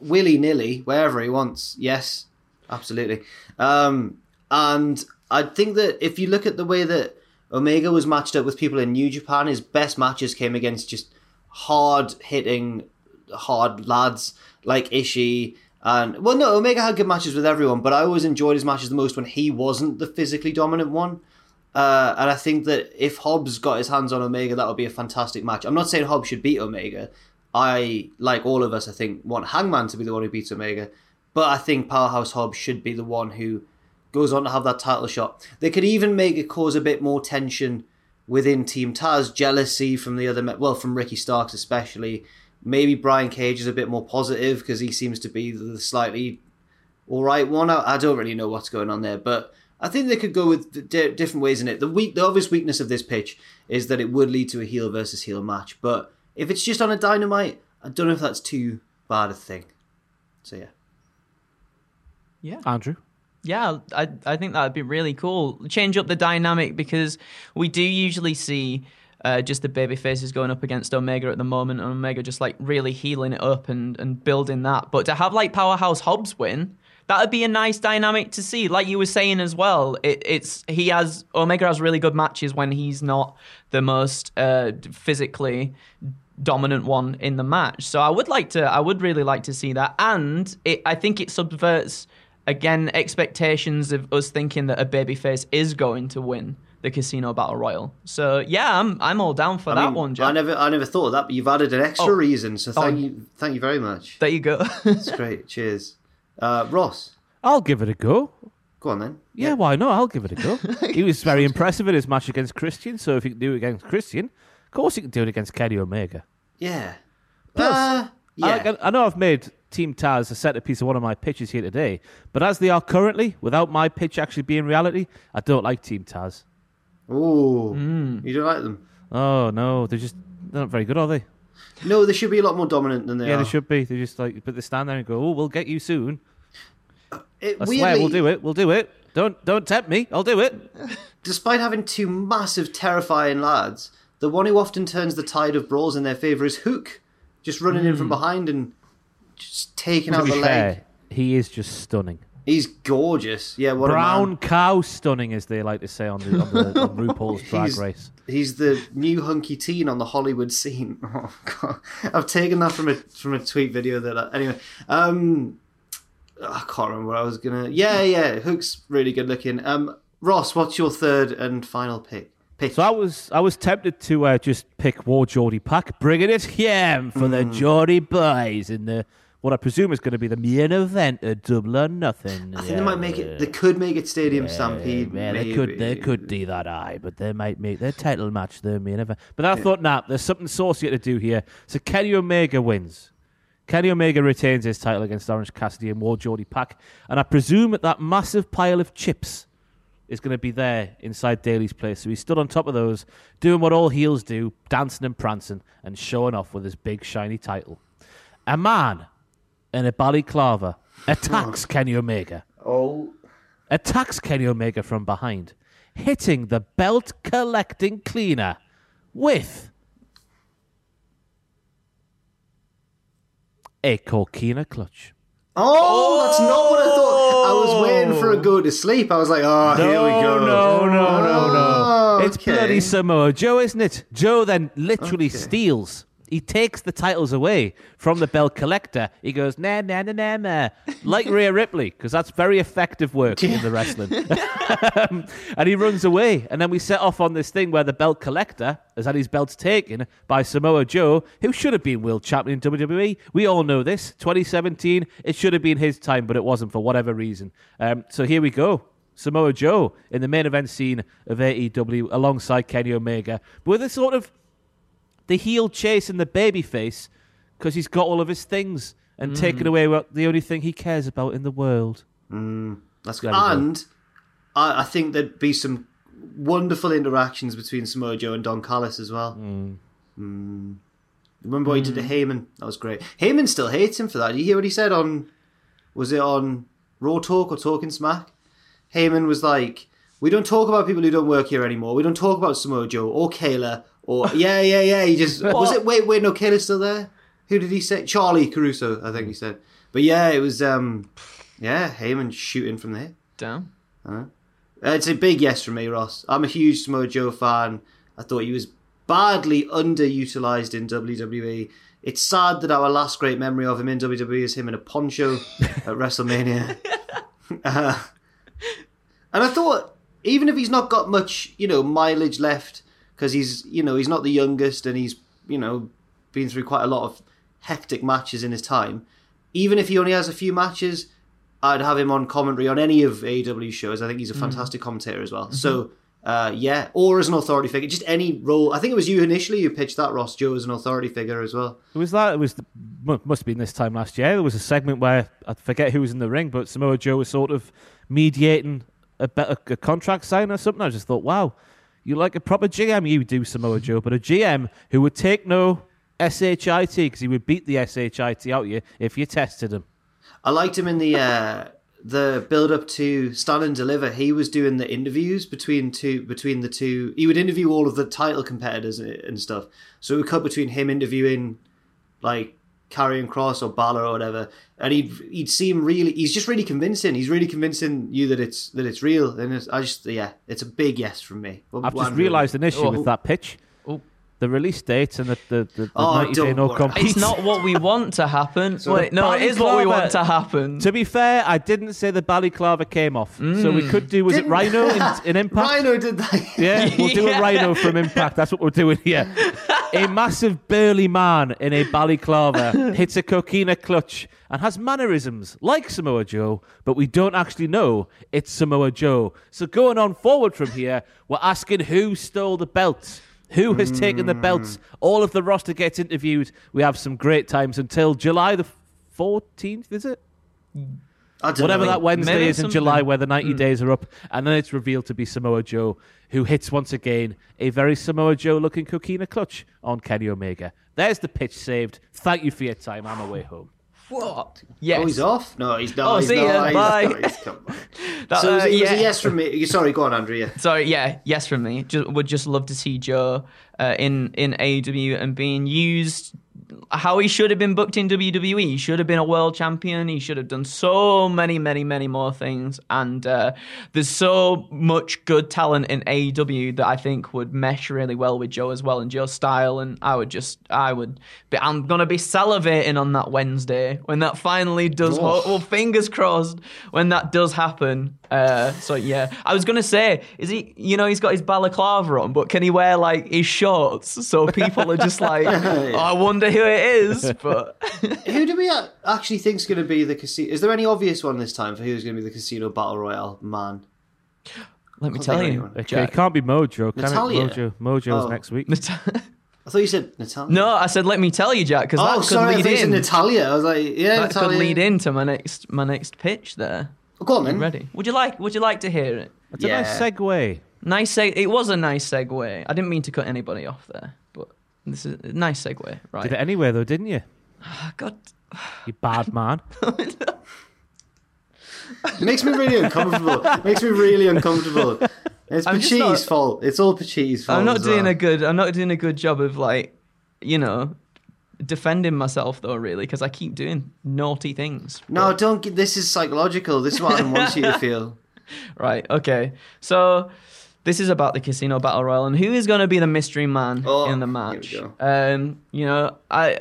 willy nilly wherever he wants. Yes, absolutely. Um, and I think that if you look at the way that Omega was matched up with people in New Japan, his best matches came against just hard hitting, hard lads like Ishii. And well, no, Omega had good matches with everyone, but I always enjoyed his matches the most when he wasn't the physically dominant one. Uh, and I think that if Hobbs got his hands on Omega, that would be a fantastic match. I'm not saying Hobbs should beat Omega. I, like all of us, I think, want Hangman to be the one who beats Omega. But I think Powerhouse Hobbs should be the one who goes on to have that title shot. They could even make it cause a bit more tension within Team Taz, jealousy from the other, well, from Ricky Starks especially. Maybe Brian Cage is a bit more positive because he seems to be the slightly all right one. I, I don't really know what's going on there, but I think they could go with d- different ways in it. The weak, the obvious weakness of this pitch is that it would lead to a heel versus heel match. But if it's just on a dynamite, I don't know if that's too bad a thing. So yeah, Yeah. Andrew. Yeah, I I think that would be really cool. Change up the dynamic because we do usually see uh, just the baby faces going up against Omega at the moment, and Omega just like really healing it up and and building that. But to have like Powerhouse Hobbs win, that would be a nice dynamic to see. Like you were saying as well, it, it's he has Omega has really good matches when he's not the most uh, physically dominant one in the match. So I would like to, I would really like to see that, and it, I think it subverts again expectations of us thinking that a babyface is going to win the Casino Battle Royal. So yeah, I'm I'm all down for I that mean, one, I never, I never thought of that, but you've added an extra Oh. reason. So thank Oh. you, thank you very much. There you go. That's great. Cheers, uh, Ross. I'll give it a go. Go on then. Yeah, why not? I'll give it a go. he was very impressive in his match against Christian, so if he can do it against Christian, of course he can do it against Kenny Omega. Yeah. Plus, Uh, yeah. I, I know I've made Team Taz a centerpiece of one of my pitches here today, but as they are currently, without my pitch actually being reality, I don't like Team Taz. Ooh, Hmm. you don't like them? Oh no, they're just they're not very good, are they? No, they should be a lot more dominant than they yeah, are. Yeah, they should be. They just like, but they stand there and go, "Oh, we'll get you soon." It, I weirdly, swear, we'll do it. We'll do it. Don't don't tempt me. I'll do it. Despite having two massive, terrifying lads, the one who often turns the tide of brawls in their favour is Hook, just running in from behind and just taking Hmm. To out the fair, leg. he is just stunning. He's gorgeous. Yeah, what a Brown cow stunning, as they like to say on the on, the, on RuPaul's Drag He's- Race. He's the new hunky teen on the Hollywood scene. Oh god, I've taken that from a from a tweet video that I, anyway. Um, I can't remember what I was gonna. Yeah, yeah, Hook's really good looking. Um, Ross, what's your third and final pick? Pick. So I was I was tempted to uh, just pick War Geordie Pack, bringing it here for the Hmm. Geordie boys in the what I presume is going to be the main event of Double or Nothing. I think they might make it. They could make it Stadium Stampede. Yeah, maybe. they could they could do that, aye, but they might make their title match their main event. But I thought, nah, there's something saucy to do here. So Kenny Omega wins. Kenny Omega retains his title against Orange Cassidy and War Geordie Pack, and I presume that that massive pile of chips is going to be there inside Daily's place. So he stood on top of those, doing what all heels do, dancing and prancing and showing off with his big shiny title. A man in a balaclava attacks Kenny Omega Oh, attacks Kenny Omega from behind, hitting the belt collecting cleaner with a coquina clutch. oh, that's not what I thought. I was waiting for a go to sleep. I was like, oh, here we go. No, no, no, no. Oh, It's okay. bloody Samoa Joe, isn't it? Joe then literally steals. He takes the titles away from the belt collector. He goes, na na na na nah. Like Rhea Ripley, because that's very effective work in the wrestling. Um, and he runs away. And then we set off on this thing where the belt collector has had his belts taken by Samoa Joe, who should have been world champion in WWE. We all know this. 2017, it should have been his time, but it wasn't for whatever reason. Um, so here we go. Samoa Joe in the main event scene of AEW alongside Kenny Omega, but with a sort of the heel chasing the babyface because he's got all of his things and mm. taken away what the only thing he cares about in the world. Mm, that's good. And I, I think there'd be some wonderful interactions between Samoa Joe and Don Callis as well. Mm. mm. Remember what he did to Heyman? That was great. Heyman still hates him for that. Did you hear what he said on? Was it on Raw Talk or Talking Smack? Heyman was like, "We don't talk about people who don't work here anymore. We don't talk about Samoa Joe or Kayla or yeah, yeah, yeah." He just was it. Wait, wait, no, Kayla's still there. Who did he say? Charlie Caruso, I think he said. But yeah, it was um, yeah, Heyman shooting from there. Damn. Uh, it's a big yes for me, Ross. I'm a huge Samoa Joe fan. I thought he was badly underutilized in WWE. It's sad that our last great memory of him in WWE is him in a poncho at WrestleMania. Uh, and I thought, even if he's not got much, you know, mileage left, because he's, you know, he's not the youngest and he's, you know, been through quite a lot of hectic matches in his time. Even if he only has a few matches, I'd have him on commentary on any of AEW shows. I think he's a fantastic commentator as well. So uh, yeah, or as an authority figure, just any role. I think it was you initially who pitched that Ross Joe as an authority figure as well. It was that. It was the, must have been this time last year. There was a segment where I forget who was in the ring, but Samoa Joe was sort of mediating a better a contract sign or something. I just thought, wow, you like a proper GM, you do Samoa Joe, but a GM who would take no shit because he would beat the shit out you if you tested him. I liked him in the uh, the build up to Stand and Deliver. He was doing the interviews between two between the two. He would interview all of the title competitors and, and stuff. So it would cut between him interviewing like Karrion Kross or Balor or whatever, and he'd he'd seem really. He's just really convincing. He's really convincing you that it's that it's real. And it's, I just yeah, it's a big yes from me. What- I've just realised an issue Oh. with oh. that pitch. Oh. The release date and the, the, the, the Oh, 90 day don't no worry. compete. It's not what we want to happen. So Wait, no, it is what we want to happen. To be fair, I didn't say the balaclava came off. So we mm. could do, was it Didn't- Rhino in, in Impact? Rhino did that. Yeah, we'll do a rhino from Impact. That's what we're doing here. a massive burly man in a balaclava hits a coquina clutch and has mannerisms like Samoa Joe, but we don't actually know it's Samoa Joe. So going on forward from here, we're asking who stole the belts. Who has taken the belts? All of the roster gets interviewed. We have some great times until July the 14th, is it? I don't Whatever know. that Wednesday Maybe is in something. July, where the 90 days are up, and then it's revealed to be Samoa Joe, who hits once again a very Samoa Joe looking coquina clutch on Kenny Omega. There's the pitch saved. Thank you for your time. I'm away home. What? Yes. Oh, he's off. No, he's not. Oh, he's see not. ya, He's bye. not. He's come back. That- So was, uh, it was yeah. a yes from me. Sorry, go on, Andrew. Yeah. Sorry, yeah, yes from me. Just, would just love to see Joe uh, in in AEW and being used how he should have been booked in WWE. He should have been a world champion. He should have done so many, many, many more things. And uh, there's so much good talent in AEW that I think would mesh really well with Joe as well and Joe's style. And I would just, I would, be, I'm gonna be salivating on that Wednesday when that finally does. Ho- well, fingers crossed when that does happen. Uh, so yeah, I was gonna say, is he? You know, he's got his balaclava on, but can he wear like his shorts so people are just like, oh, I wonder who it is. But Who do we actually think is going to be the casino? Is there any obvious one this time for who's going to be the casino battle royale man? let me tell you, anyone. It, can't be Mojo, can Natalia. it? Mojo. Mojo's Oh. next week. I thought you said Natalia. No, I said let me tell you, Jack, because Oh, that could sorry. I lead thought you said in. Natalia. I was like, yeah, that Natalia. could lead into my next my next pitch. There, Oh, go on, then. ready? Would you like Would you like to hear it? It's a nice segue. Nice. Seg- it was a nice segue. I didn't mean to cut anybody off there, but this is a nice segue, right? Did it anyway, though, didn't you? Ah, God, You bad man. It makes me really uncomfortable. It makes me really uncomfortable. It's I'm just Pachi's not- fault. It's all Pachi's fault. I'm not doing well. a good. I'm not doing a good job of like, you know, defending myself though, really, because I keep doing naughty things. No, don't. Get, this is psychological. This is what I want you to feel. Right. Okay. So this is about the casino battle royal and who is going to be the mystery man Oh, in the match. Um, you know, I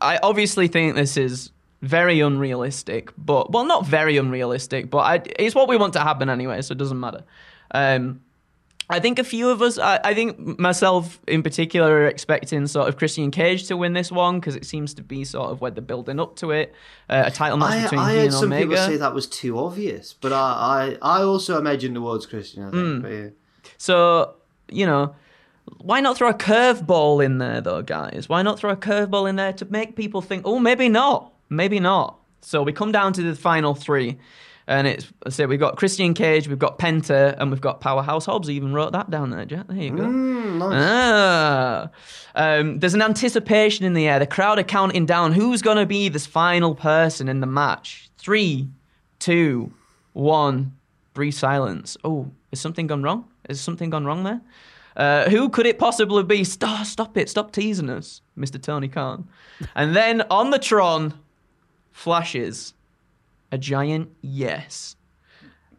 I obviously think this is very unrealistic, but well, not very unrealistic, but I, it's what we want to happen anyway, so it doesn't matter. Um, I think a few of us, I, I think myself in particular, are expecting sort of Christian Cage to win this one because it seems to be sort of where they're building up to it. Uh, a title match I, between I he heard some Omega. people say that was too obvious, but I, I, I also imagine towards Christian. I think. Hmm. But yeah. So, you know, why not throw a curveball in there, though, guys? Why not throw a curveball in there to make people think, oh, maybe not, maybe not? So we come down to the final three, and it's I say we've got Christian Cage, we've got Penta, and we've got Powerhouse Hobbs. I even wrote that down there, Jack. There you go. Mm, nice. Ah. Um, there's an anticipation in the air. The crowd are counting down who's going to be this final person in the match. Three, two, one. Brief silence. Oh, has something gone wrong? Has something gone wrong there? Uh, who could it possibly be? Stop, stop it. Stop teasing us, Mr. Tony Khan. and then on the Tron flashes a giant yes.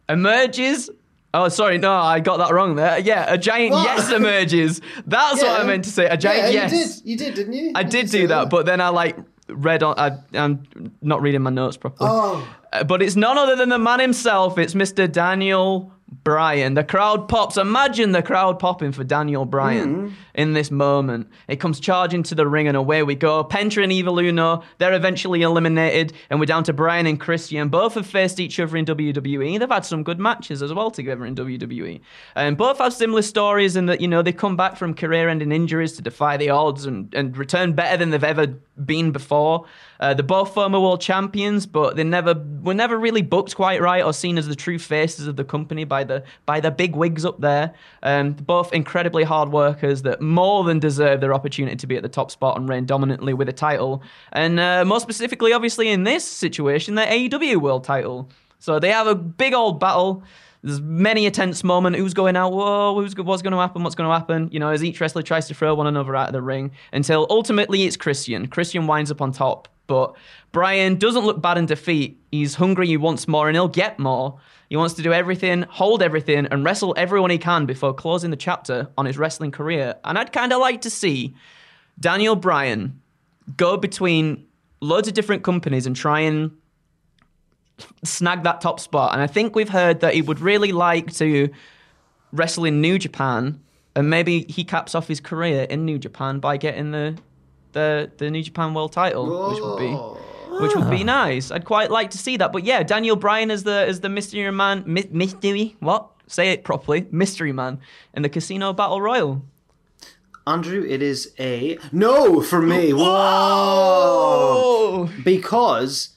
Emerges. Oh, sorry, no, I got that wrong there. Yeah, a giant What? yes emerges. That's what I meant to say. A giant yeah, yes. you did. You did, didn't you? I You did do that, but then I like read on. I, I'm not reading my notes properly. Oh. Uh, but it's none other than the man himself. It's Mr. Daniel Bryan. The crowd pops. Imagine the crowd popping for Daniel Bryan in this moment. It comes charging to the ring, and away we go. Penta and Evil Uno, they're eventually eliminated, and we're down to Bryan and Christian. Both have faced each other in WWE. They've had some good matches as well together in WWE. And both have similar stories in that, you know, they come back from career ending injuries to defy the odds and, and return better than they've ever been before. Uh, they're both former world champions, but they never were never really booked quite right or seen as the true faces of the company by the by the big wigs up there. Um, both incredibly hard workers that more than deserve their opportunity to be at the top spot and reign dominantly with a title. And uh, more specifically, obviously, in this situation, their AEW world title. So they have a big old battle. There's many a tense moment. Who's going out? Whoa, who's what's going to happen? What's going to happen? You know, as each wrestler tries to throw one another out of the ring until ultimately it's Christian. Christian winds up on top, but Bryan doesn't look bad in defeat. He's hungry. He wants more, and he'll get more. He wants to do everything, hold everything, and wrestle everyone he can before closing the chapter on his wrestling career. And I'd kind of like to see Daniel Bryan go between loads of different companies and try and snag that top spot. And I think we've heard that he would really like to wrestle in New Japan, and maybe he caps off his career in New Japan by getting the the, the New Japan World Title, which would be which would be ah. nice. I'd quite like to see that. But yeah, Daniel Bryan as the as the mystery man, my, mystery what? Say it properly, mystery man in the Casino Battle Royal. Andrew, it is a no for me. Whoa! Oh, Because,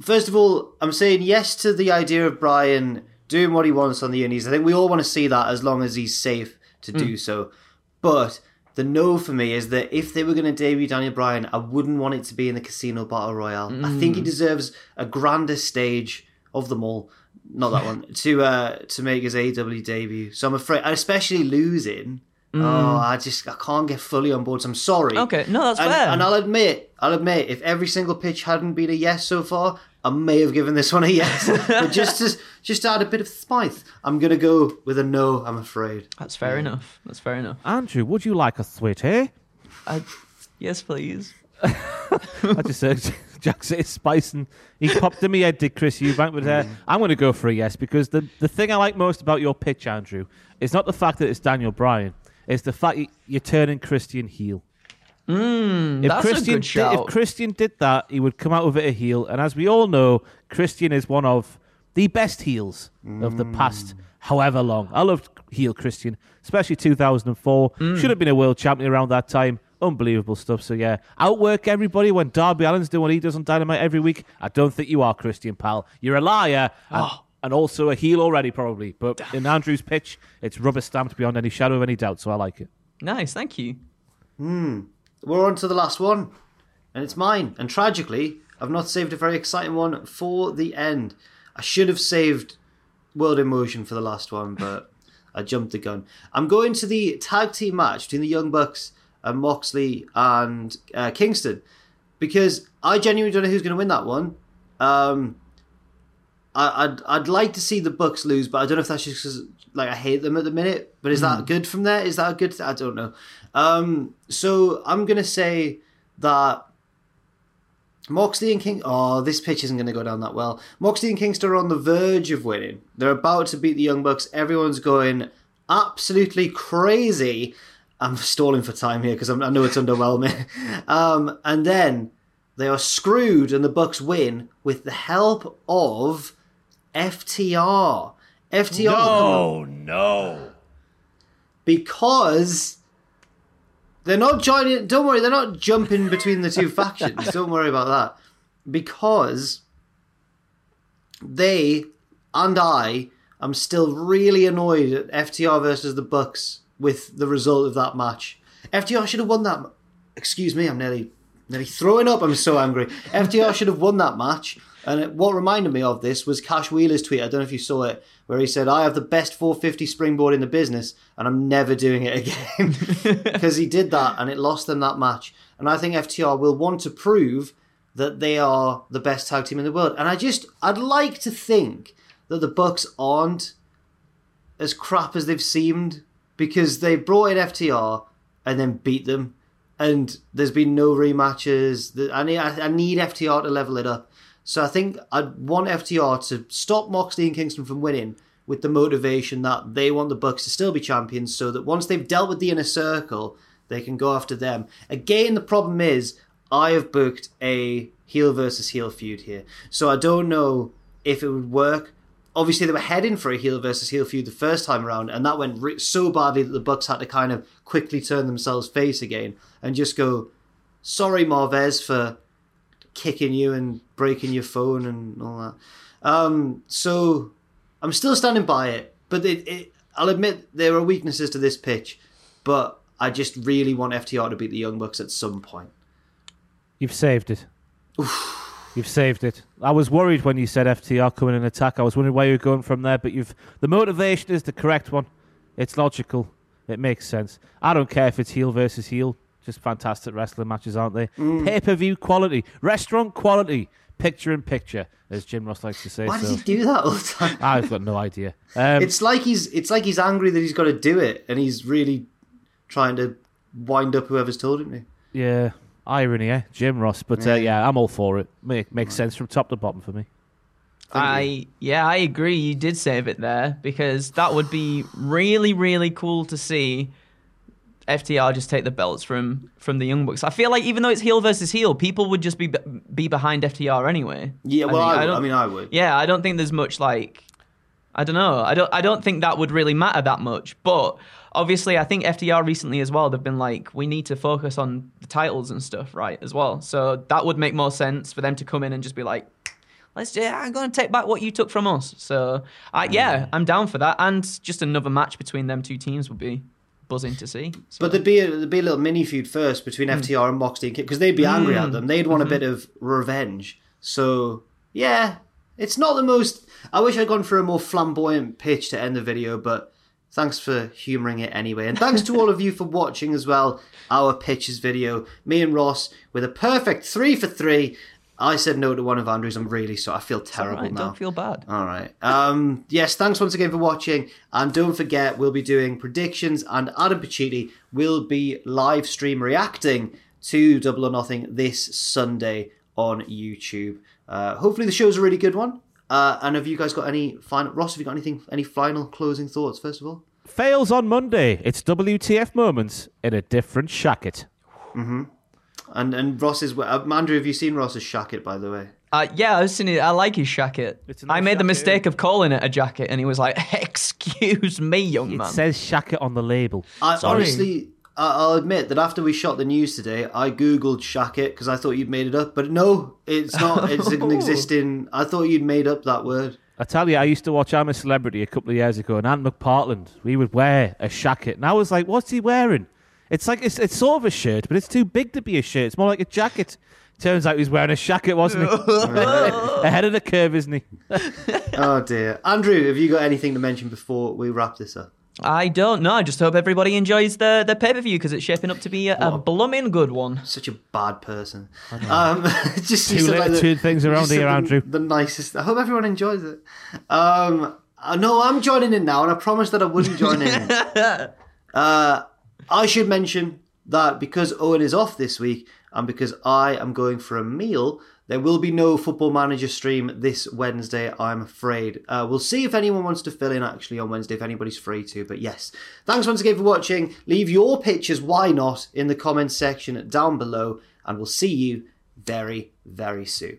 first of all, I'm saying yes to the idea of Bryan doing what he wants on the Indies. I think we all want to see that as long as he's safe to do so. But the no for me is that if they were going to debut Daniel Bryan, I wouldn't want it to be in the Casino Battle Royale. I think he deserves a grander stage of them all. Not that one to uh, to make his AEW debut. So I'm afraid, especially losing. Oh, mm. I just I can't get fully on board. So I'm sorry. Okay, no, that's and, fair. And I'll admit, I'll admit, if every single pitch hadn't been a yes so far, I may have given this one a yes. but just to just to add a bit of spice, I'm gonna go with a no. I'm afraid. That's fair enough. That's fair enough. Andrew, would you like a sweetie? Eh? I, yes, please. I just said Jack said spice and he popped in my head, did Chris Eubank, but uh, mm. I'm going to go for a yes because the, the thing I like most about your pitch, Andrew, is not the fact that it's Daniel Bryan, it's the fact you- you're turning Christian heel. Mm, if that's a Christian did, if Christian did that, he would come out with it a heel, and as we all know, Christian is one of the best heels of the past however long. I loved heel Christian, especially 2004. Mm. Should have been a world champion around that time. Unbelievable stuff. So yeah, outwork everybody when Darby Allin's doing what he does on Dynamite every week. I don't think you are Christian, pal. You're a liar. Oh. And also a heel already, probably. But in Andrew's pitch, it's rubber stamped beyond any shadow of any doubt. So I like it. Nice, thank you. We're on to the last one, and it's mine. And tragically, I've not saved a very exciting one for the end. I should have saved World in Motion for the last one, but I jumped the gun. I'm going to the tag team match between the Young Bucks and Moxley and uh, Kingston because I genuinely don't know who's going to win that one. Um, I, I'd I'd like to see the Bucks lose, but I don't know if that's just 'cause, like I hate them at the minute. But is that good from there? Is that a good? I don't know. Um, so I'm gonna say that Moxley and King. Oh, this pitch isn't gonna go down that well. Moxley and Kingston are on the verge of winning. They're about to beat the Young Bucks. Everyone's going absolutely crazy. I'm stalling for time here because I know it's underwhelming. Um, and then they are screwed, and the Bucks win with the help of FTR. FTR. Oh no! Because they're not joining. Don't worry, they're not jumping between the two factions. Don't worry about that. Because they and I am still really annoyed at FTR versus the Bucks with the result of that match. FTR should have won that. Excuse me, I'm nearly nearly throwing up. I'm so angry. FTR should have won that match. And what reminded me of this was Cash Wheeler's tweet. I don't know if you saw it, where he said, "I have the best 450 springboard in the business, and I'm never doing it again," because he did that and it lost them that match. And I think FTR will want to prove that they are the best tag team in the world. And I just, I'd like to think that the Bucks aren't as crap as they've seemed because they brought in FTR and then beat them, and there's been no rematches. I need, I I need FTR to level it up. So I think I'd want FTR to stop Moxley and Kingston from winning, with the motivation that they want the Bucks to still be champions, so that once they've dealt with the inner circle, they can go after them. Again, the problem is I have booked a heel versus heel feud here, so I don't know if it would work. Obviously, they were heading for a heel versus heel feud the first time around, and that went so badly that the Bucks had to kind of quickly turn themselves face again and just go, "Sorry, Marvez, for kicking you and breaking your phone and all that." Um, so I'm still standing by it, but it, it, I'll admit there are weaknesses to this pitch, but I just really want FTR to beat the Young Bucks at some point. You've saved it. You've saved it. I was worried when you said FTR coming in attack. I was wondering where you were going from there, but you've the motivation is the correct one. It's logical. It makes sense. I don't care if it's heel versus heel. Just fantastic wrestling matches, aren't they? Mm. Pay per view quality, restaurant quality, picture in picture, as Jim Ross likes to say. Why does so. he do that all the time? I've got no idea. Um, it's like he's it's like he's angry that he's got to do it, and he's really trying to wind up whoever's told him to. yeah, irony, eh? Jim Ross. But uh, yeah, I'm all for it. Make, makes sense from top to bottom for me. I yeah, I agree. You did save it there because that would be really, really cool to see. FTR just take the belts from from the Young Bucks. I feel like even though it's heel versus heel, people would just be be behind FTR anyway. Yeah, well, I, would- don't- I mean, I would. Yeah, I don't think there's much like I don't know. I don't I don't think that would really matter that much. But obviously I think FTR recently as well, they've been like, we need to focus on the titles and stuff, right, as well. So that would make more sense for them to come in and just be like, Let's yeah, I'm gonna take back what you took from us. So I mm. yeah, I'm down for that. And just another match between them two teams would be buzzing to see. So, But there'd be a, there'd be a little mini feud first between hmm. FTR and Moxley and Kid because they'd be angry at hmm. them. They'd want a hmm. bit of revenge. So yeah, it's not the most. I wish I'd gone for a more flamboyant pitch to end the video, but thanks for humouring it anyway, and thanks to all of you for watching as well. Our pitches video, me and Ross with a perfect three for three. I said no to one of Andrews. I'm really sorry. I feel terrible Alright, now. don't feel bad. All right. Um, yes, thanks once again for watching. And don't forget, we'll be doing predictions, and Adam Pacitti will be live stream reacting to Double or Nothing this Sunday on YouTube. Uh, hopefully, the show's a really good one. Uh, and have you guys got any final? Ross, have you got anything? Any final closing thoughts? First of all, Fails on Monday. It's WTF moments in a different shacket. And and Ross is. Uh, Andrew, have you seen Ross's shacket? By the way, Uh, yeah, I was seeing it. I like his jacket. Nice I made the jacket, mistake of calling it a jacket, and he was like, "Excuse me, young man." It says shacket on the label. I Sorry. honestly. I- I'll admit that after we shot the news today, I googled shacket because I thought you'd made it up, but no, it's not. It's an existing. I thought you'd made up that word. I tell you, I used to watch I'm a Celebrity a couple of years ago, and Ant McPartlin, we would wear a shacket. And I was like, what's he wearing? It's like, it's, it's sort of a shirt, but it's too big to be a shirt. It's more like a jacket. Turns out he's wearing a shacket, wasn't he? Ahead of the curve, isn't he? Oh dear, Andrew, have you got anything to mention before we wrap this up? I don't know. I just hope everybody enjoys the the pay per view because it's shaping up to be a, a blooming good one. Such a bad person. Um, just Two said little the- two things around here, Andrew. The nicest. I hope everyone enjoys it. Um, uh, no, I'm joining in now, and I promised that I wouldn't join in. uh, I should mention that because Owen is off this week, and because I am going for a meal, there will be no Football Manager stream this Wednesday, I'm afraid. Uh, we'll see if anyone wants to fill in actually on Wednesday, if anybody's free to. But yes, thanks once again for watching. Leave your pictures, why not, in the comments section down below, and we'll see you very, very soon.